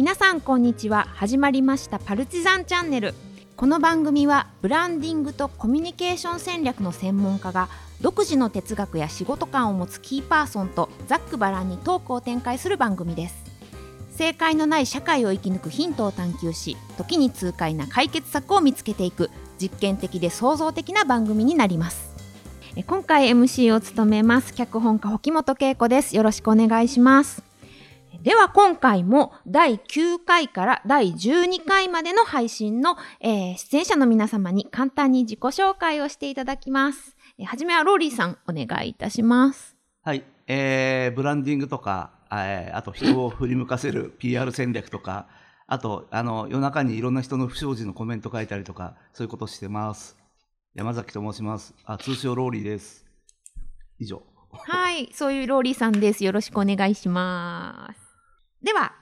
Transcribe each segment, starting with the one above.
皆さんこんにちは。始まりましたパルチザンチャンネル。この番組はブランディングとコミュニケーション戦略の専門家が独自の哲学や仕事観を持つキーパーソンとざっくばらんにトークを展開する番組です。正解のない社会を生き抜くヒントを探求し時に痛快な解決策を見つけていく実験的で創造的な番組になります。え今回 MC を務めます脚本家沖本恵子です。よろしくお願いします。では今回も第9回から第12回までの配信の、えー出演者の皆様に簡単に自己紹介をしていただきます。えーはじめはローリーさんお願いいたします。はい、えーブランディングとか、えーあと人を振り向かせる PR 戦略とか、あとあの夜中にいろんな人の不祥事のコメント書いたりとか、そういうことしてます。山崎と申します。あ通称ローリーです。以上。はい、そういうローリーさんです。よろしくお願いします。では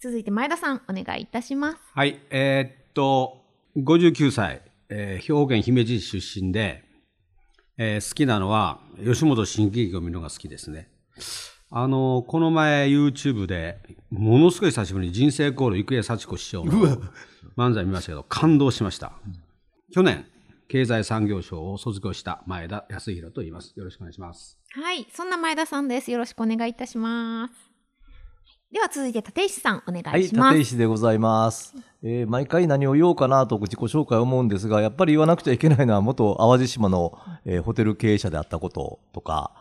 続いて前田さんお願いいたします。はい、えーっと、59歳、えー兵庫県姫路市出身で、えー好きなのは、吉本新喜劇を見るのが好きですね。あの、この前 YouTube で、ものすごい久しぶりに人生コール郁恵幸子師匠の漫才見ましたけど、感動しました。去年、経済産業省を卒業した前田康弘と言います。よろしくお願いします。はい、そんな前田さんです。よろしくお願いいたします。では続いて立石さんお願い、します。立石でございます。えー毎回何を言おうかなと自己紹介を思うんですが、やっぱり言わなくちゃいけないのは元淡路島の、えーホテル経営者であったこととか、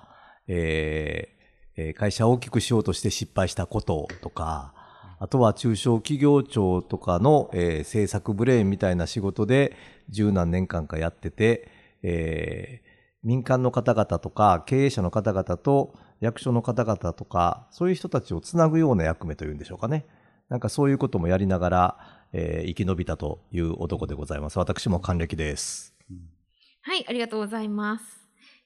えー会社を大きくしようとして失敗したこととか、あとは中小企業庁とかの、えー政策ブレーンみたいな仕事で十何年間かやってて、えー民間の方々とか経営者の方々と役所の方々とかそういう人たちをつなぐような役目というんでしょうかね。なんかそういうこともやりながら、えー生き延びたという男でございます。私も還暦です。はい、ありがとうございます。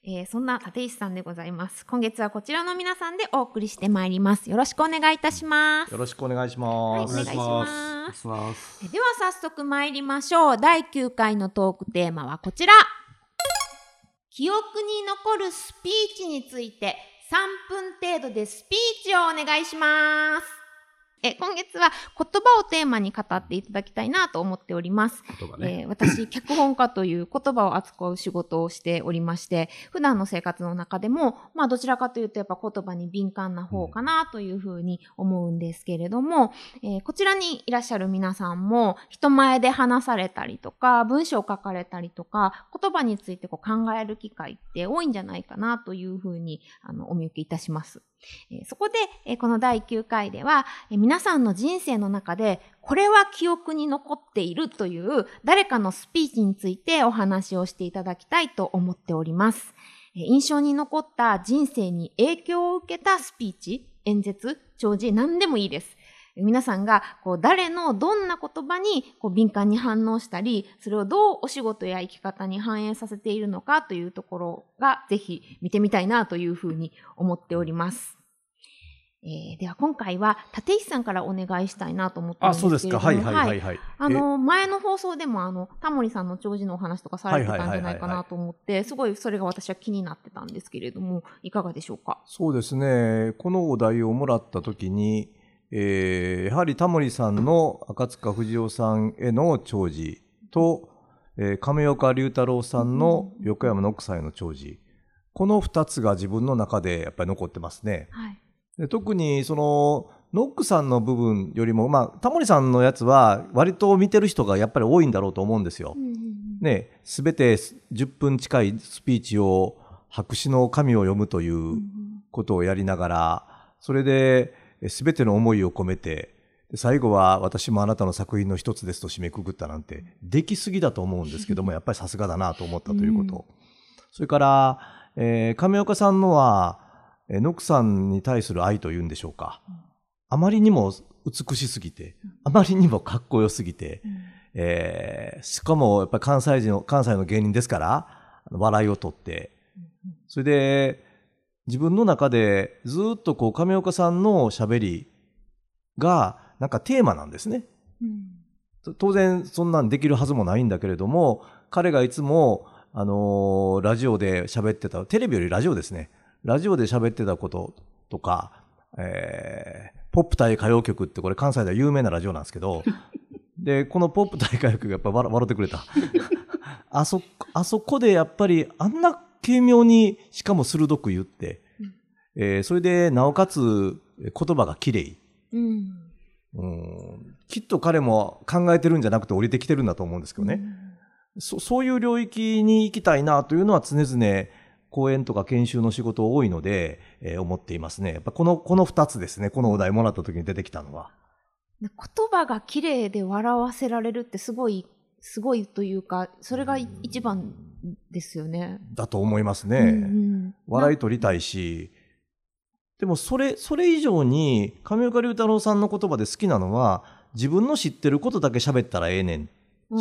えーそんな立石さんでございます。今月はこちらの皆さんでお送りしてまいります。よろしくお願いいたします。よろしくお願いしはい、おます。願いします。ます。えでは早速参りましょう。第9回のトークテーマはこちら。記憶に残るスピーチについて3分程度でスピーチをお願いします。え今月は言葉をテーマに語っていただきたいなと思っております。ね。えー私、脚本家という言葉を扱う仕事をしておりまして、普段の生活の中でも、まあどちらかというとやっぱ言葉に敏感な方かなというふうに思うんですけれども、えーこちらにいらっしゃる皆さんも人前で話されたりとか、文章を書かれたりとか、言葉についてこう考える機会って多いんじゃないかなというふうにあのお見受けいたします。そこで、この第9回では、皆さんの人生の中で、これは記憶に残っているという誰かのスピーチについてお話をしていただきたいと思っております。印象に残った人生に影響を受けたスピーチ、演説、弔辞、何でもいいです。皆さんがこう誰のどんな言葉にこう敏感に反応したり、それをどうお仕事や生き方に反映させているのかというところがぜひ見てみたいなというふうに思っております。えーでは今回は立石さんからお願いしたいなと思ってるんあ、ですけれども。そうですか。はいはいはいはい。あの、前の放送でも、あの、タモリさんの長寿のお話とかされてたんじゃないかなと思って、すごいそれが私は気になってたんですけれども、いかがでしょうか？そうですね。このお題をもらったときに、えーやはりタモリさんの赤塚不二夫さんへの弔辞と、えー亀岡龍太郎さんの横山の奥さんへの弔辞。この二つが自分の中でやっぱり残ってますね。はい。で特にそのノックさんの部分よりも、まあ、タモリさんのやつは割と見てる人がやっぱり多いんだろうと思うんですよ。ね、すべて10分近いスピーチを白紙の紙を読むということをやりながら、それですべての思いを込めて、で最後は私もあなたの作品の一つですと締めくくったなんて、できすぎだと思うんですけども、やっぱりさすがだなと思ったということ。それから、えー亀岡さんのは、えーノックさんに対する愛というんでしょうか。あまりにも美しすぎて、あまりにもかっこよすぎて、えーしかもやっぱり関西人の、関西の芸人ですから、笑いを取って、それで、自分の中でずっとこう亀岡さんの喋りがなんかテーマなんですね。と当然そんなんできるはずもないんだけれども、彼がいつも、あのーラジオで喋ってた、テレビよりラジオですね。ラジオで喋ってたこととか、えーポップ対歌謡曲ってこれ関西では有名なラジオなんですけど、で、このポップ対歌謡曲やっぱ笑笑ってくれた。あそ、あそこでやっぱりあんな軽妙にしかも鋭く言って、えーそれでなおかつ言葉が綺麗。うん。うんきっと彼も考えてるんじゃなくて降りてきてるんだと思うんですけどね。そそういう領域に行きたいなというのは常々講演とか研修の仕事多いので、えー思っていますね。やっぱこの、この二つですね。このお題もらった時に出てきたのは。言葉が綺麗で笑わせられるってすごい、すごいというか、それが一番ですよね。だと思いますね。うんうん。笑い取りたいし、でもそれ、それ以上に上岡龍太郎さんの言葉で好きなのは、自分の知ってることだけ喋ったらええねん。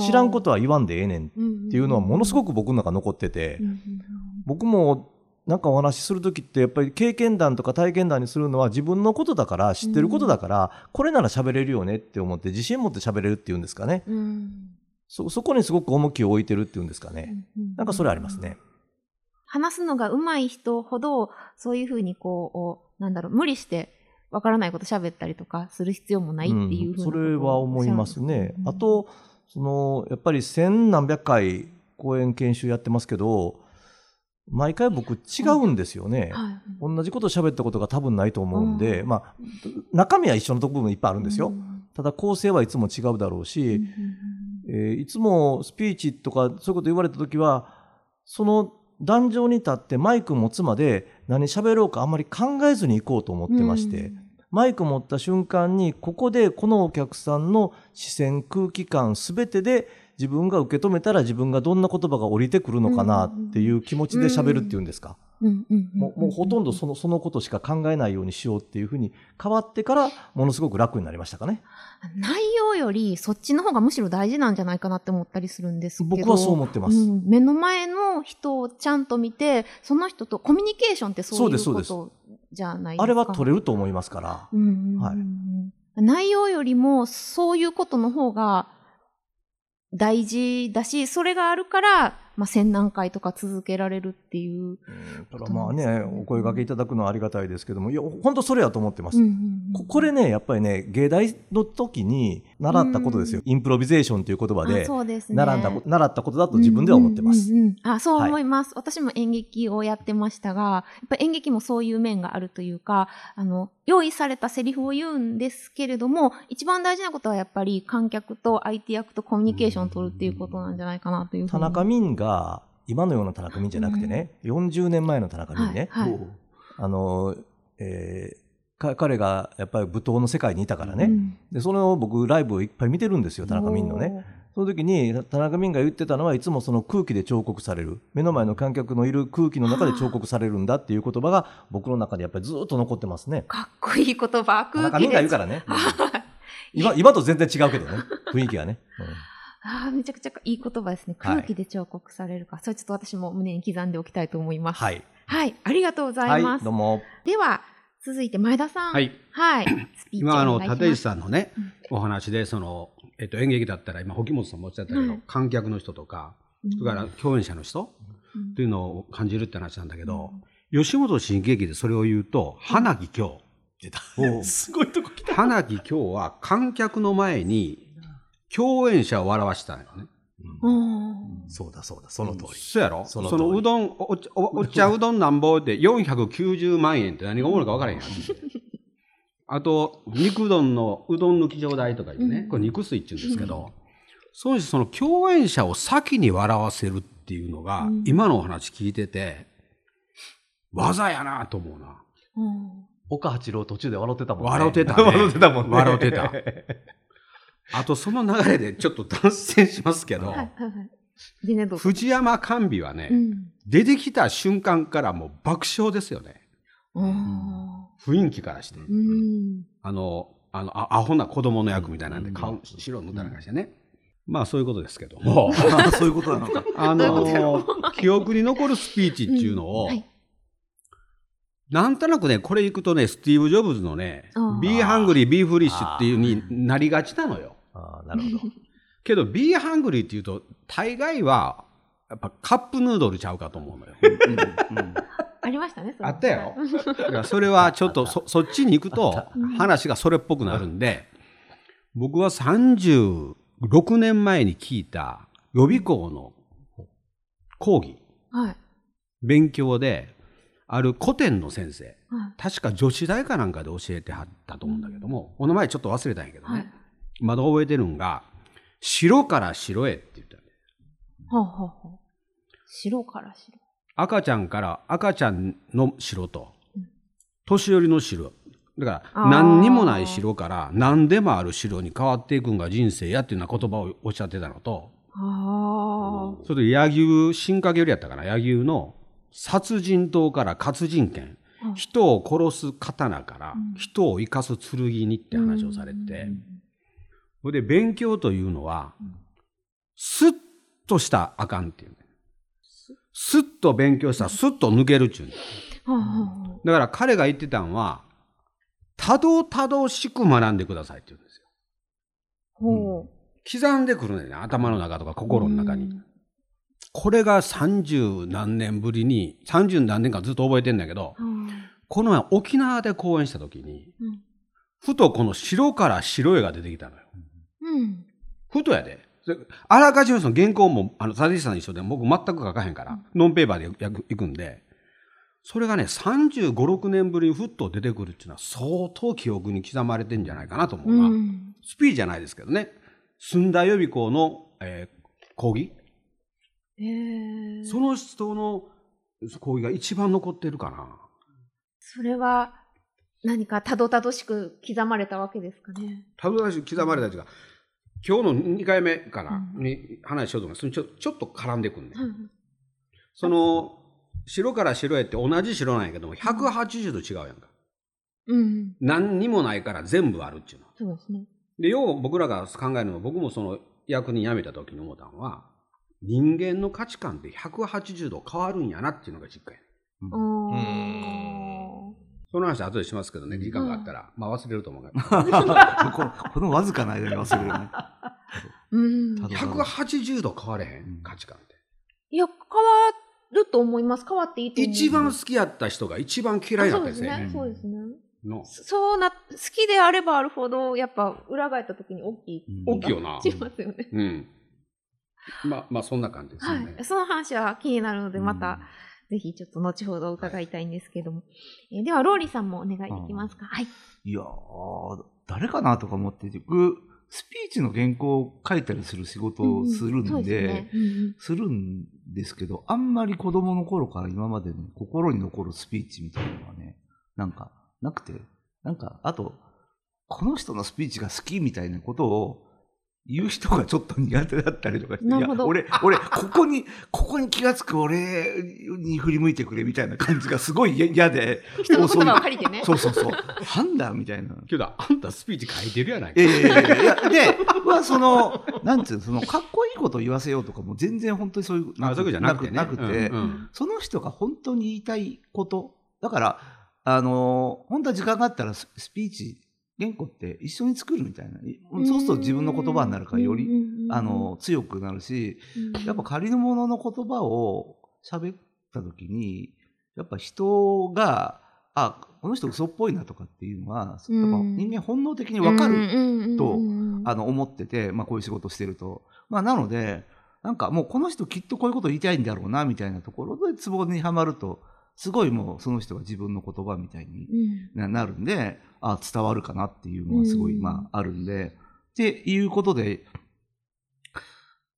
知らんことは言わんでええねん。っていうのはものすごく、く僕の中残ってて。うん、うんうん。僕もなんかお話しするときってやっぱり経験談とか体験談にするのは自分のことだから知ってることだからこれなら喋れるよねって思って自信持って喋れるっていうんですかね。うんそそこにすごく重きを置いてるっていうんですかね。うんうんなんかそれありますね。話すのが上手い人ほど、そういうふうにこう、なんだろう、無理して、わからないこと喋ったりとかする必要もないっていうふうなそれは思いますね。うんあとそのやっぱり千何百回講演研修やってますけど毎回僕違うんですよね、はい同じこと喋ったことが多分ないと思うんで、うん。まあ中身は一緒のところもいっぱいあるんですよ、うん。ただ構成はいつも違うだろううんし、えーいつもスピーチとかそういうこと言われた時はその壇上に立ってマイク持つまで何喋ろうかあんまり考えずに行こうと思ってまして、マイク持った瞬間にここでこのお客さんの視線空気感すべてで自分が受け止めたら自分がどんな言葉が降りてくるのかなっていう気持ちで喋るっていうんですか、うんうんもうもうほとんどそのそのことしか考えないようにしようっていうふうに変わってからものすごく楽になりましたかね。内容よりそっちの方がむしろ大事なんじゃないかなって思ったりするんですけど。僕はそう思ってます、うん。目の前の人をちゃんと見てその人とコミュニケーションってそういうことじゃないですか。あれは取れると思いますから。うんうんうんうん。はい。内容よりもそういうことの方が大事だしそれがあるから、まあ、千何回とか続けられるっていう。うん。ただまあねお声掛けいただくのはありがたいですけども。いや本当それやと思ってます、うんうんうんここれねやっぱりね芸大の時に習ったことですよ、インプロビゼーションという言葉あで習ったこと習ったことだと自分では思ってます、うんうんうん。うんあそう思います、私も演劇をやってましたが、やっぱ演劇もそういう面があるというか、あの、用意されたセリフを言うんですけれども、一番大事なことはやっぱり観客と相手役とコミュニケーションを取るっていうことなんじゃないかなという。田中泯が今のような田中泯じゃなくてね、40年前の田中泯ね、はいはい。あの、えーか彼がやっぱり舞踏の世界にいたからね、うん。でそれを僕ライブをいっぱい見てるんですよ田中泯のね。その時に田中泯が言ってたのはいつもその空気で彫刻される目の前の観客のいる空気の中で彫刻されるんだっていう言葉が僕の中でやっぱりずっと残ってますね。かっこいい言葉、田中泯空気で。が言うからね。今今と全然違うけどね雰囲気がね。ああ、めちゃくちゃいい言葉ですね。はい空気で彫刻されるか。それちょっと私も胸に刻んでおきたいと思います。はい。はい、ありがとうございます。はい、どうも。では、続いて前田さん。はい。はい。今、あの、立石さんのねうん、お話で、その、えっと、演劇だったら、今、沖本さんもおっしゃったけど、はい観客の人とか、それから共演者の人っていうのを感じるって話なんだけど、吉本新喜劇でそれを言うと、花木京。すごいとこ来た。花木京は観客の前に共演者を笑わしたんよね。うん。そうだそうだ、その通り。そうやろ？そのうどん、おおお茶うどんなんぼで490万円って何がおもろいか分からへんやん。あと、肉うどんのうどん抜き状代とかいうね、うんこれ肉水って言うんですけど、そうしてその共演者を先に笑わせるっていうのが、うん今のお話聞いてて、技やなと思うな。うん岡八郎途中で笑ってたもんね。笑ってたね 笑ってたもんね。笑ってた。あと、その流れでちょっと脱線しますけど。藤山甘美はね、うん。出てきた瞬間からもう爆笑ですよね。うん。雰囲気からして。うん。あの、あの、あアホな子供の役みたいなんで、顔、白塗ったりなんかしてね。まあ、そういうことですけども。あ そういうことなのか。あの、記憶に残るスピーチっていうのを、はいなんとなくね、これ行くとね、スティーブ・ジョブズのねあー、 be hungry、be foolish っていうになりがちなのよ。ああ、なるほど。けど、 be hungry っていうと、大概は、やっぱカップヌードルちゃうかと思うのよ。あありましたね。それあったよ。だからそれはちょっとそそっちに行くと話がそれっぽくなるんで、僕は36年前に聞いた予備校の講義、はい。勉強で、ある古典の先生、はい。確か女子大かなんかで教えてはったと思うんだけども、お名前ちょっと忘れたんやけどね、はい。まだ覚えてるんが、白から白へって言ったんだよ。白から白。赤ちゃんから赤ちゃんの白とうん、年寄りの白。だから、何にもない白から何でもある白に変わっていくんが人生やっていうような言葉をおっしゃってたのと。それで柳生、新華よりやったかな、柳生の殺人刀から活人剣、あ人を殺す刀からうん。人を生かす剣にって話をされて、それで勉強というのは、スッとしたらあかんっていうね。スッと勉強したらスッと抜けるっちゅうね。はあはあはだから彼が言ってたんは、たどたどしく学んでくださいって言うんですよ。あほう。刻んでくるね、頭の中とか心の中に。これが三十何年ぶりに、三十何年間ずっと覚えてんだけど、うん。この前沖縄で講演した時に、うん。ふとこの白から白絵が出てきたのよ。うん。ふとやで。あらかじめその原稿も、あの、立石さんに一緒で僕全く書かへんから、ノンペーパーでやくいくんで、それがね、35、6年ぶりにふっと出てくるっていうのは相当記憶に刻まれてんじゃないかなと思うな。うん。スピーじゃないですけどね。寸田予備校の、えー講義？ええ。その人の講義が一番残ってるかな。それは何かたどたどしく刻まれたわけですかね。たぶらし刻まれたやつが、今日の2回目かな、うんに話しようと思うそれちょちょっと絡んでくんね。うん。その、白から白へって同じ白なんやけども、180度違うやんか。うん。何にもないから全部あるっていうの。そうですね。で、よう僕らが考えるのは、僕もその役人辞めた時に思ったのは、人間の価値観って180度変わるんやなっていうのが実感や。ああ。その話後でしますけどね、時間があったら。まあ忘れると思うから。こ このわずかな間に忘れるね。うん。ただ180度変われへうんん、価値観って。いや、変わると思います。変わっていいと思う。一番好きやった人が一番嫌いになったですね。そうですね。の。そうな、好きであればあるほど、やっぱ裏返った時に大きい。うん大きいよな。しますよね。うん。まあ、まあそんな感じですよね。はい。その話は気になるので、また、ぜひちょっと後ほど伺いたいんですけども。えーでは、ローリーさんもお願いできますか？はい。いやー、誰かなとか思ってて、僕、スピーチの原稿を書いたりする仕事をするんで、そうですねするんですけど、あんまり子供の頃から今までの心に残るスピーチみたいなのはね、なんか、なくて、なんか、あと、この人のスピーチが好きみたいなことを言う人がちょっと苦手だったりとかして、いや、俺、俺、ここに、ここに気がつく俺に振り向いてくれみたいな感じがすごい嫌で、人の言葉を借りてね。そうそうそう、なんだみたいな。けど、あんたスピーチ書いてるやないか。ええいや、で、まあ、その、なんつうの、その、かっこいいこと言わせようとかも全然本当にそういう、あそういうことじゃなくてねなくて、うんうんその人が本当に言いたいこと。だから、あの、本当は時間があったらススピーチ、原稿って一緒に作るみたいな。そうすると自分の言葉になるからより、あの、強くなるし、やっぱ仮のものの言葉を喋った時に、やっぱ人が、あ、この人嘘っぽいなとかっていうのは、やっぱ人間本能的にわかるとあの思ってて、まあ、こういう仕事してると。まあ、なので、なんかもうこの人きっとこういうこと言いたいんだろうなみたいなところでツボにはまると、すごいもうその人が自分の言葉みたいにななるんで、あ伝わるかなっていうのはすごい、うんまあ、あるんで、っていうことで、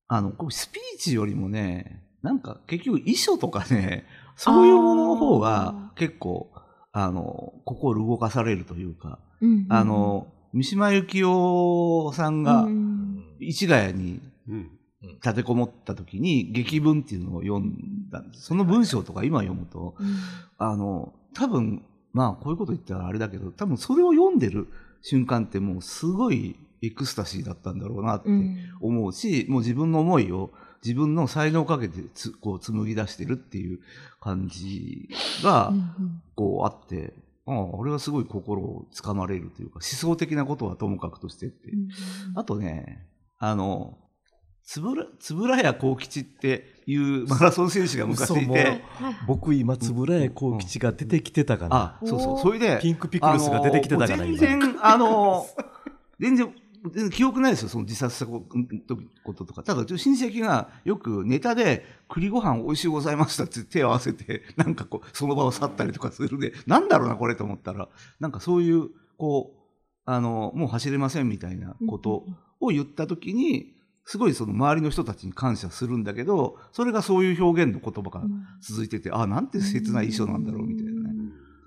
あの、こうスピーチよりもね、なんか結局遺書とかね、そういうものの方が結構、あの、心動かされるというか、あの、三島由紀夫さんが市ヶ谷にうん。立てこもった時に劇文っていうのを読んだんです。その文章とか今読むと、あの、多分、まあこういうこと言ったらあれだけど、多分それを読んでる瞬間ってもうすごいエクスタシーだったんだろうなって思うし、もう自分の思いを自分の才能をかけてつこう紡ぎ出してるっていう感じが、こうあって、ああ、俺はすごい心をつかまれるというか、思想的なことはともかくとしてって。あとね、あの、つぶらつぶらや幸吉っていうマラソン選手が昔いてはい僕今円谷幸吉が出てきてたかな、あそうそう。おー。それでピンクピクルスが出てきてたからあの今全然あの 全然全然記憶ないですよその自殺したこととか。ただ親戚がよくネタで「栗ご飯美味しいございました」って手を合わせて なんかこうその場を去ったりとかするんでなんだろうなこれと思ったら。なんかそういうこうあのもう走れませんみたいなことを言った時にすごいその周りの人たちに感謝するんだけどそれがそういう表現の言葉が続いてて、あなんて切ない遺書なんだろうみたいなね。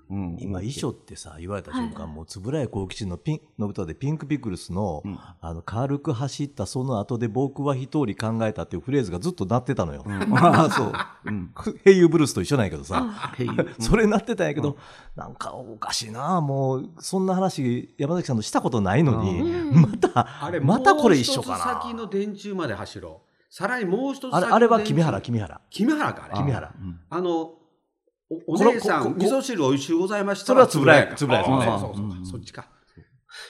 うん、今遺書ってさ言われた瞬間、はいもう円谷幸吉のピンの歌でピンクピクルスの,、うん。あの軽く走ったその後で僕は一人考えたっていうフレーズがずっと鳴ってたのよ。うん。あ あそう。うん。ヘイユーブルースと一緒なんやけどさ、それなってたんやけど、なんかおかしいなもうそんな話山崎さんとしたことないのに、うん。またあれまたこれ一緒かもう一つな先の電柱まで走ろう。さらにもう一つあれあれは君原君原。君原かあれ。君原。うん。あのお姉さん味噌汁おいしゅうございました。それはつぶらやかつぶらやあそうねそうそう。そううん。そっちか。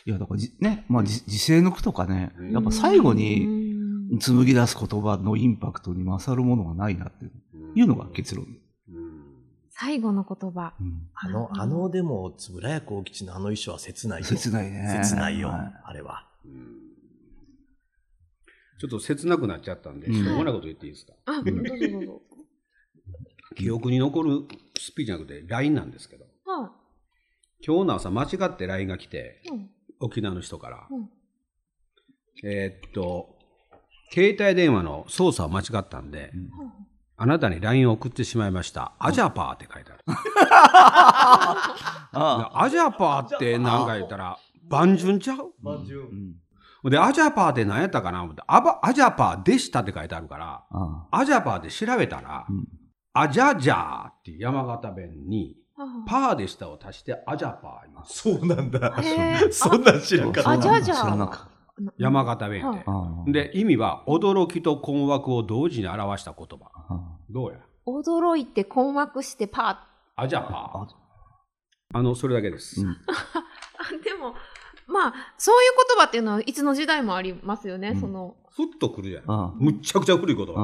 いや、だからじ、ね、まあ、じ時世の句とかねうん、やっぱ最後うにん紡ぎ出す言葉のインパクトに勝るものがないなっていうのが結論。うん。最後の言葉。うん。あのあのでも円谷幸吉のあの衣装は切ないよ。切ないね。切ないよ、はい。あれは。うん。ちょっと切なくなっちゃったんで、うん。しょうもないこと言っていいですか、あ、どうぞどうぞ。記憶に残るスピーチじゃなくて LINE なんですけど。は今日の朝間違って LINE が来てい。うん。沖縄の人から、うん。えーっと携帯電話の操作を間違ったんで、あなたに LINE を送ってしまいました。アジャパーって書いてある。あアジャパーって何か言ったら、万順ちゃう？あ。うん。で、アジャパーって何やったかな思ってアバアジャパーでしたって書いてあるから、あ。アジャパーで調べたら、うんアジャジャーっていう山形弁に、はパーでしたを足してアジャパー言います。そうなんだそんなん知らんかったあ、じゃあじゃ知らなあかっ。山形弁で。ああで、意味は驚きと困惑を同時に表した言葉。あどうや？驚いて困惑してパアジャパー。あの、それだけです。うん でも、まあ、そういう言葉っていうのはいつの時代もありますよね。うんその、ふっとくるじゃん。あむっちゃくちゃ古い言葉。あ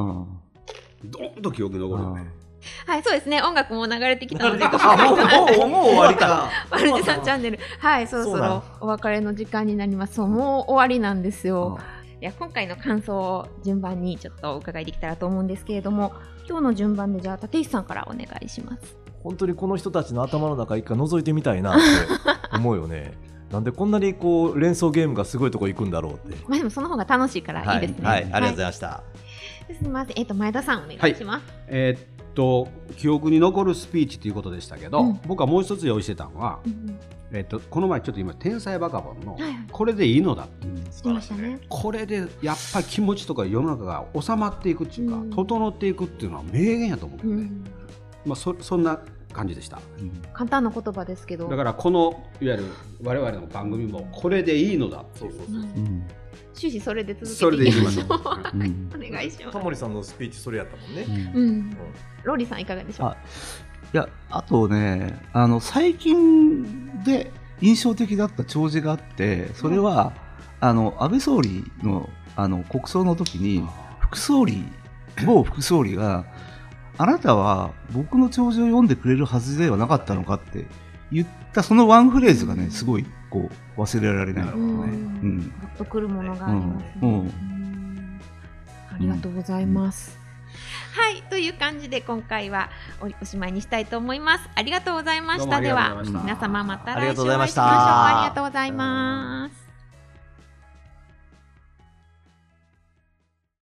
どーんと記憶に残るよね。はい、そうですね。音楽も流れてきたので、あもうもう終わりか。マルチさんチャンネル。はい、そろそろお別れの時間になります。そう、もう終わりなんですよ。いや今回の感想を順番にちょっとお伺いできたらと思うんですけれども今日の順番でじゃあ立石さんからお願いします。本当にこの人たちの頭の中一回覗いてみたいなって 思うよねなんでこんなにこう連想ゲームがすごいとこ行くんだろうってまあでもその方が楽しいからいいですね。はい、はい、ありがとうございいました、ます。すみません。えっ、と前田さんお願いします。えーっと、記憶に残るスピーチということでしたけど、うん僕はもう一つ用意してたのは、うんえーっと、この前ちょっと今、天才バカボンのこれでいいのだ。うん、知りましたね。これでやっぱり気持ちとか世の中が収まっていくっていうか、うん整っていくっていうのは名言やと思うんだよね。うん、まあそ、そんな感じでした。うん簡単な言葉ですけど。だからこのいわゆる我々の番組もこれでいいのだっていううんうん終始それで続それけていきでいきましょう。う。うんお願いしますタ。モリさんのスピーチそれやったもんね、うんうん。ローリーさんいかがでしょう？あ。いや、あとね、あの、最近で印象的だった弔辞があって、それは、あの、安倍総理の、あの、国葬の時に、副総理、某副総理が、あなたは僕の弔辞を読んでくれるはずではなかったのかって言った、そのワンフレーズがね、すごい、こう、忘れられない。ねうん。グッとくるものがありますね。ありがとうございます。はい、という感じで今回はおおしまいにしたいと思います。ありがとうございました。では皆様また来週お会いしましょう。とうございましたありがとうございます。